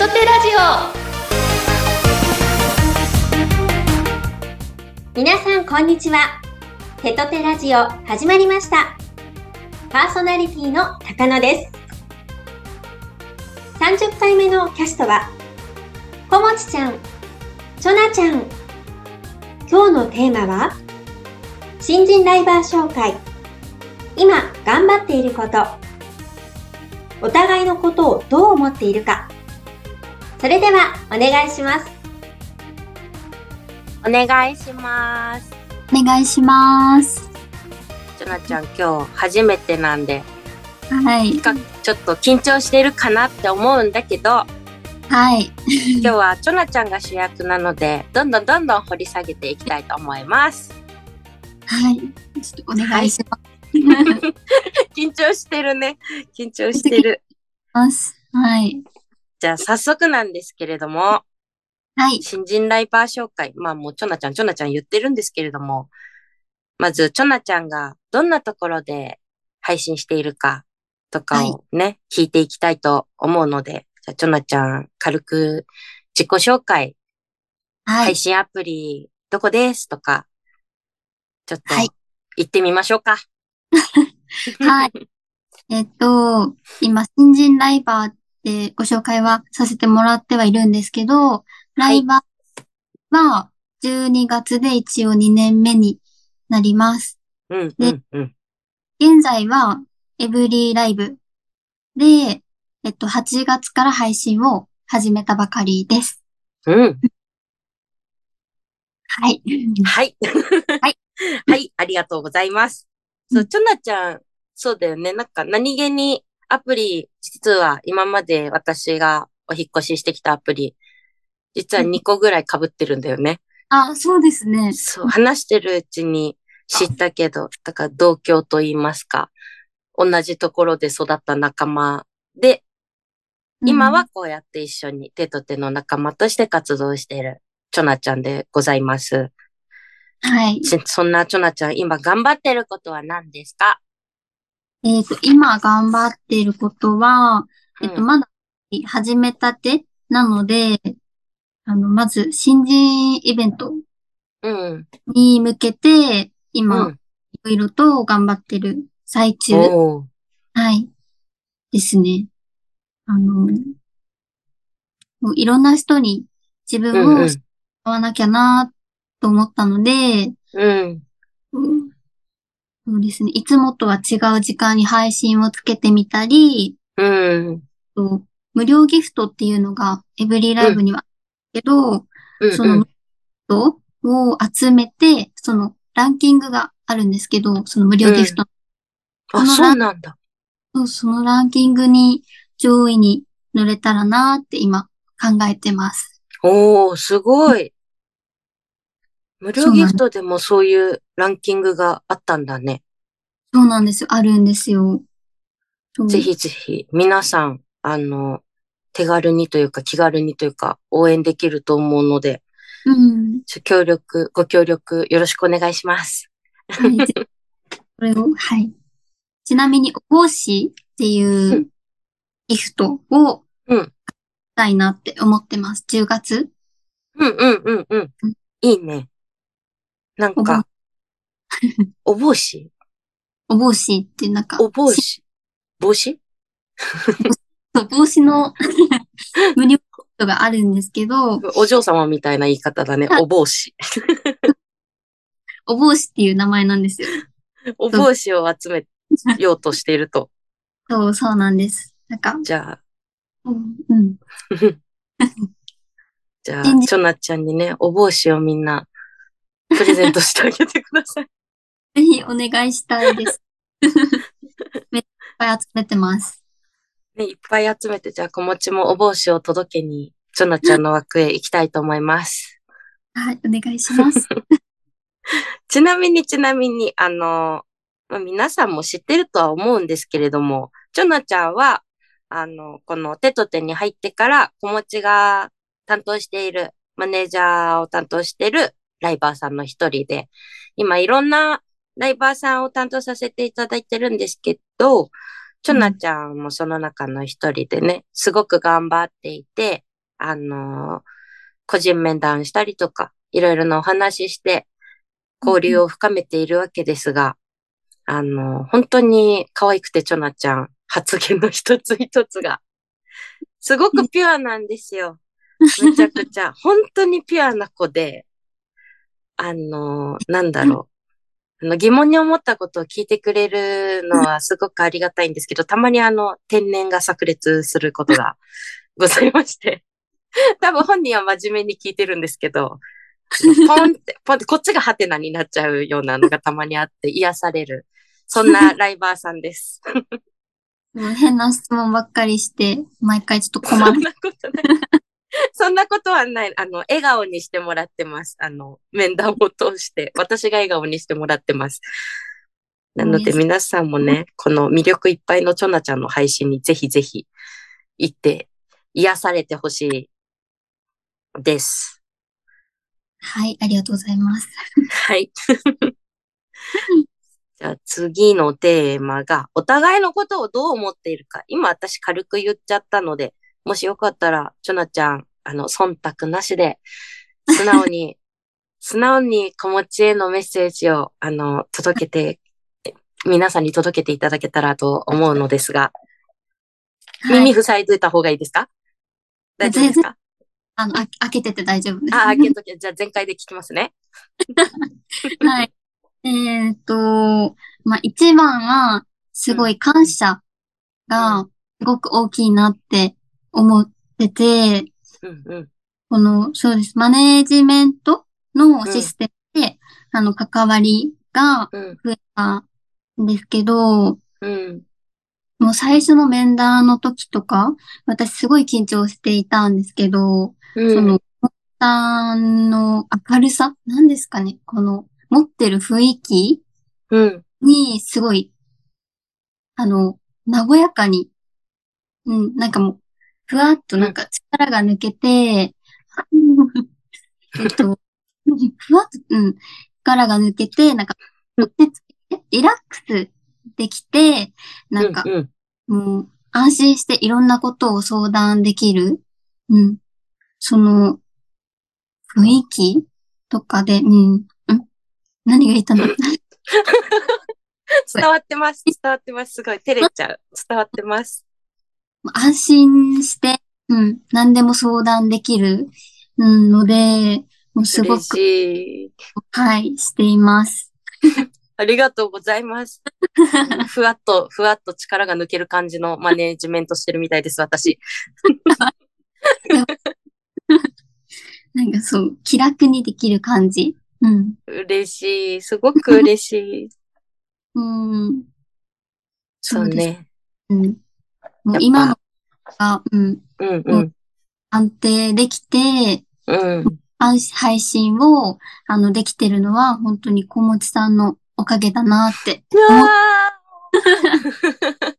トテラジオ。皆さんこんにちは。テトテラジオ始まりました。パーソナリティの高野です。30回目のキャストはこもちちゃんちょなちゃん。今日のテーマは新人ライバー紹介。今頑張っていること。お互いのことをどう思っているか。それではお願いします。お願いします。お願いします。ちょなちゃん今日初めてなんではい。ちょっと緊張してるかなって思うんだけどはい。今日はちょなちゃんが主役なのでどんどんどんどん掘り下げていきたいと思います。はい。ちょっとお願いします、緊張してるね。緊張してる。ます。はい。じゃあ早速なんですけれども、はい。新人ライバー紹介。まあもうちょなちゃん、ちょなちゃん言ってるんですけれども、まずちょなちゃんがどんなところで配信しているかとかをね、聞いていきたいと思うので、じゃあちょなちゃん軽く自己紹介、はい。配信アプリどこですとか、ちょっとはい言ってみましょうか。はい。えっと、今、新人ライバーってご紹介はさせてもらってはいるんですけど、ライバーは12月で一応2年目になります。うん、うん、うん。現在はエブリーライブで、えっと、8月から配信を始めたばかりです。うん。はい。はい。はい。はい、ありがとうございます。そうう、んちょなちゃん、そうだよね。なんか何気にアプリ、実は今まで私がお引っ越ししてきたアプリ、実は2個ぐらい被ってるんだよね。あ、そうですね。そう、話してるうちに知ったけど、だから同居と言いますか、同じところで育った仲間で、今はこうやって一緒に手と手の仲間として活動している、ちょなちゃんでございます。はい。ちそんなちょなちゃん、今頑張ってることは何ですか？えっと、今頑張っていることは、えっと、うんまだ始めたて？なので、あの、まず、新人イベントうん。に向けて、う今、ん。いろいろと頑張ってる最中、はい、ですね。あの、もういろんな人に自うん分をうん使わなきゃなと思ったので、うん。うんそうですね。いつもとは違う時間に配信をつけてみたり、うん。と無料ギフトっていうのがエブリーライブにはあるけど、うん。そのギフトを集めて、そのランキングがあるんですけど、その無料ギフトあ、そうなんだ。の、そのランキングに上位に乗れたらなーって今考えてます。おー、すごい。無料ギフトでもそういうランキングがあったんだね。そうなんですよ。あるんですよ。ぜひぜひ、皆さん、あの、手軽にというか気軽にというか応援できると思うので、うん。協力、ご協力よろしくお願いします。はい。ぜこれを、はい。ちなみに、お帽子っていううんギフトを、うんしたいなって思ってます。10月？うんうんうんうんうん。いいね。なんおか、お帽子お帽子ってなんか、お帽子？帽子帽子の無料ギフトがあるんですけど、お嬢様みたいな言い方だね。お帽子。お帽子っていう名前なんですよ。お帽子を集めようとしていると。そう、そうなんです。なんか、じゃあ、うん、うん。じゃあちょなちゃんにね、お帽子をみんな、プレゼントしてあげてください。ぜひお願いしたいです。めっちゃいっぱい集めてます。ね、いっぱい集めて、じゃあ、子持ちもお帽子を届けに、ちょなちゃんの枠へ行きたいと思います。はい、お願いします。ちなみに、ちなみに、あの、まあ、皆さんも知ってるとは思うんですけれども、ちょなちゃんは、あの、この手と手に入ってから、子持ちが担当している、マネージャーを担当しているライバーさんの一人で、今いろんなライバーさんを担当させていただいてるんですけど、ちょなちゃんもその中の一人でね、すごく頑張っていて、あの、個人面談したりとか、いろいろなお話しして、交流を深めているわけですが、あの、本当に可愛くてちょなちゃん、発言の一つ一つが、すごくピュアなんですよ。めちゃくちゃ、本当にピュアな子で、あの、なんだろう。あの疑問に思ったことを聞いてくれるのはすごくありがたいんですけど、たまにあの、天然が炸裂することが ございまして。多分本人は真面目に聞いてるんですけど、ポンって、ポンって、こっちがハテナになっちゃうようなのがたまにあって癒される。そんなライバーさんです。変な質問ばっかりして、毎回ちょっと困る。そんなことない。そんなことはない。あの、笑顔にしてもらってます。あの、面談を通して、私が笑顔にしてもらってます。なので皆さんもね、この魅力いっぱいのチョナちゃんの配信にぜひぜひ行って癒されてほしいです。はい、ありがとうございます。はい。じゃあ次のテーマが、お互いのことをどう思っているか。今私軽く言っちゃったので、もしよかったら、チョナちゃん、あの、忖度なしで、素直に、素直に子持ちへのメッセージを、あの、届けて、皆さんに届けていただけたらと思うのですが、はい、耳塞いでた方がいいですか？大丈夫ですか？あの、開けてて大丈夫です。あ、開けとけ。じゃあ全開で聞きますね。はい。えっ、と、まあ、一番は、すごい感謝が、すごく大きいなって思ってて、うんうん、この、そうです。マネージメントのシステムで、うん、あの、関わりが増えたんですけど、うん、もう最初の面談の時とか、私すごい緊張していたんですけど、うん、その、面談の明るさなんですかねこの、持ってる雰囲気に、すごい、あの、和やかに、うん、なんかもう、ふわっとなんか力が抜けて、えっと、ふわっと、うん、力が抜けて、なんか、リラックスできて、なんか、うんうん、もう安心していろんなことを相談できる。うん。その、雰囲気とかで、うん。ん何が言ったの？伝わってます。伝わってます。すごい。照れちゃう。伝わってます。安心して、うん。何でも相談できる、うん、ので、もうすごく、はい、しています。ありがとうございます。ふわっと、ふわっと力が抜ける感じのマネージメントしてるみたいです、私。なんかそう、気楽にできる感じ。うん。嬉しい。すごく嬉しい。うん。そうね。うん。もう今のが、うん。うんうん。安定できて、うん。配信を、あの、できてるのは、本当に小持さんのおかげだなって。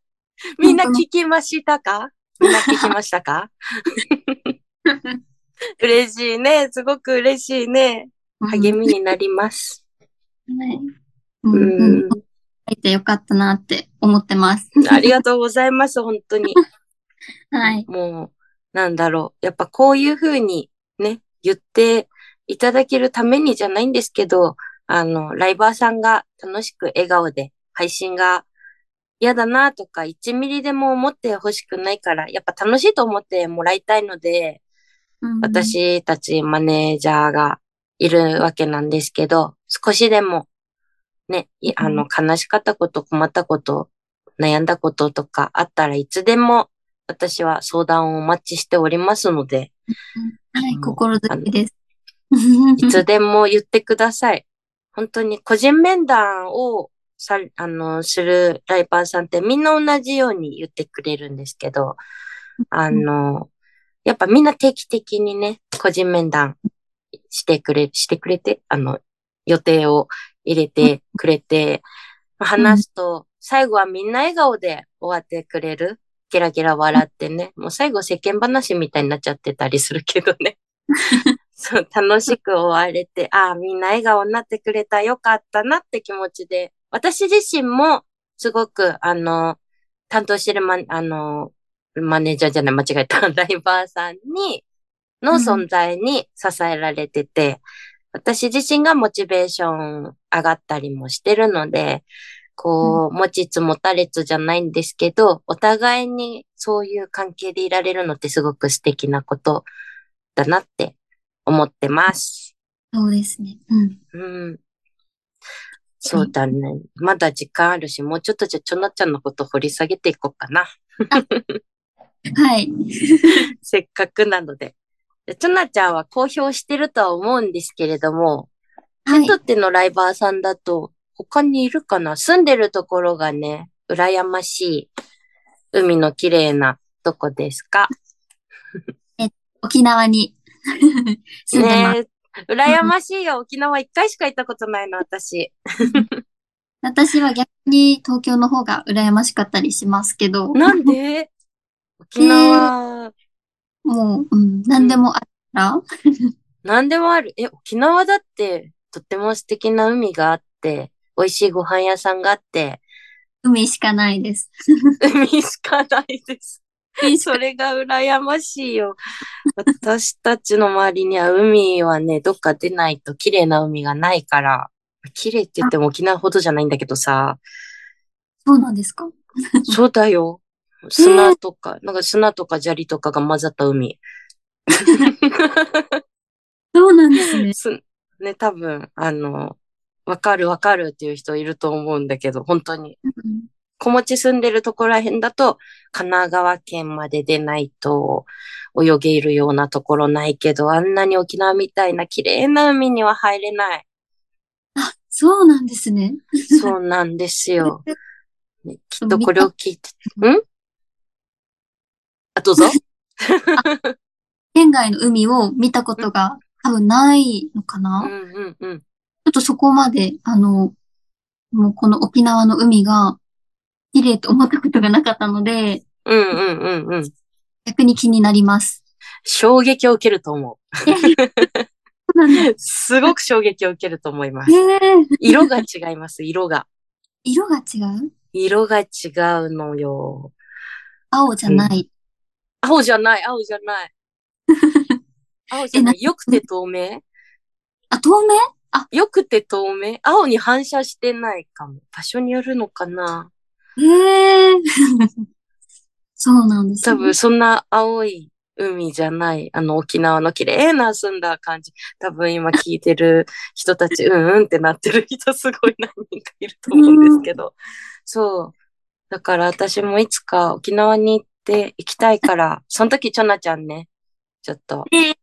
みんな聞きましたか？みんな聞きましたか？嬉しいね。すごく嬉しいね。励みになります。はい。うん。書いてよかったなって思ってます。ありがとうございます。本当に。はい。もう、なんだろう。やっぱこういうふうにね、言っていただけるためにじゃないんですけど、あの、ライバーさんが楽しく笑顔で配信が嫌だなとか1ミリでも思ってほしくないから、やっぱ楽しいと思ってもらいたいので、うん、私たちマネージャーがいるわけなんですけど、少しでもね、あの、悲しかったこと、困ったこと、悩んだこととかあったらいつでも私は相談をお待ちしておりますので。はい、心強いです。いつでも言ってください。本当に個人面談をさ、あの、するライバーさんってみんな同じように言ってくれるんですけど、あの、やっぱみんな定期的にね、個人面談してくれ、してくれて、あの、予定を入れてくれて、話すと、最後はみんな笑顔で終わってくれる？ゲラゲラ笑ってね。もう最後世間話みたいになっちゃってたりするけどね。そう、楽しく終われて、ああ、みんな笑顔になってくれた、よかったなって気持ちで、私自身もすごく、あの、担当してるマあの、マネージャーじゃない、間違えた、ライバーさんに、の存在に支えられてて、私自身がモチベーション上がったりもしてるので、こう、持ちつ持たれつじゃないんですけど、お互いにそういう関係でいられるのってすごく素敵なことだなって思ってます。そうですね。うん。うん。そうだね。まだ時間あるし、もうちょっとじゃあ、ちょなちゃんのこと掘り下げていこうかな。はい。せっかくなので。でちょなちゃんは公表してるとは思うんですけれども、はいテト。テのライバーさんだと、他にいるかな？住んでるところがね、羨ましい、海の綺麗なとこですか？沖縄に 住んでます。ねえ、羨ましいよ。沖縄一回しか行ったことないの、私。私は逆に東京の方が羨ましかったりしますけど、なんで？沖縄、もう、うん、何でもあったら、なんでもある。え、沖縄だって、とっても素敵な海があって、美味しいご飯屋さんがあって、海しかないです。海しかないです。それが羨ましいよ。私たちの周りには海はね、どっか出ないと綺麗な海がないから、綺麗って言っても沖縄ほどじゃないんだけどさ、そうなんですか？そうだよ。砂とか、なんか砂とか砂利とかが混ざった海。そうなんですね。すね、多分、あの、わかるわかるっていう人いると思うんだけど、本当に。うん子持ち住んでるところら辺だと、神奈川県まで出ないと泳げるようなところないけど、あんなに沖縄みたいな綺麗な海には入れない。あ、そうなんですね。そうなんですよ。ねきっとこれを聞いて、ん？あ、どうぞ。県外の海を見たことが多分ないのかうな、んうんうん。ちょっとそこまで、あの、もうこの沖縄の海が綺麗と思ったことがなかったので、うんうんうんうん。逆に気になります。衝撃を受けると思そう。すごく衝撃を受けると思います。えー、色が違います、色が。色が違う？色が違うのよ。青じゃない。青じゃない、青じゃない。青じゃない。よくて透明？あ、透明？よくて透明？青に反射してないかも。場所によるのかなええー、そうなんですね。多分そんな青い海じゃない、あの沖縄の綺麗な澄んだ感じ。多分今聞いてる人たち、うんうんってなってる人すごい何人かいると思うんですけど。そう。だから私もいつか沖縄に行って行きたいから、その時ちょなちゃんね、ちょっとね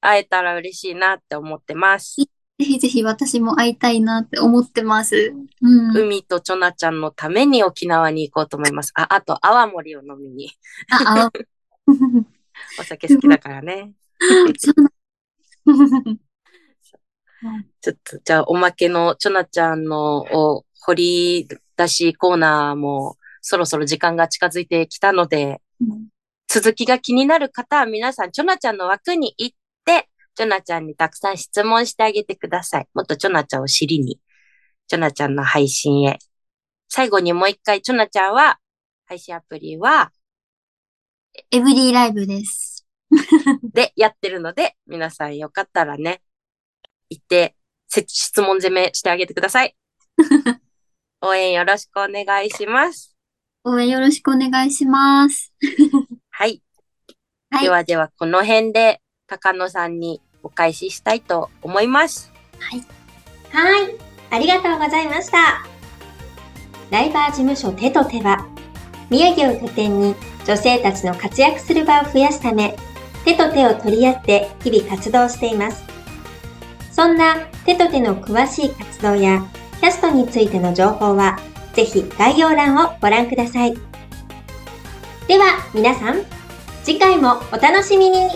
会えたら嬉しいなって思ってます。ぜひぜひ私も会いたいなって思ってます。うん。海とちょなちゃんのために沖縄に行こうと思います。あ、あと泡盛を飲みに。あ、あ、お酒好きだからね。ちょっと、じゃあ、おまけのちょなちゃんのを掘り出しコーナーもそろそろ時間が近づいてきたので、うん続きが気になる方は皆さん、ちょなちゃんの枠に行って、ちょなちゃんにたくさん質問してあげてください。もっとちょなちゃんを知りに、ちょなちゃんの配信へ。最後にもう一回、ちょなちゃんは、配信アプリは、エブリィライブです。でやってるので、皆さんよかったらね、行って、せ質問攻めしてあげてください。応援よろしくお願いします。応援よろしくお願いします。はい。はいではでは、この辺で、高野さんにお返ししたいと思います。はい。ありがとうございました。ライバー事務所手と手は、宮城を拠点に女性たちの活躍する場を増やすため、手と手を取り合って日々活動しています。そんな手と手の詳しい活動やキャストについての情報は、ぜひ概要欄をご覧ください。では皆さん、次回もお楽しみに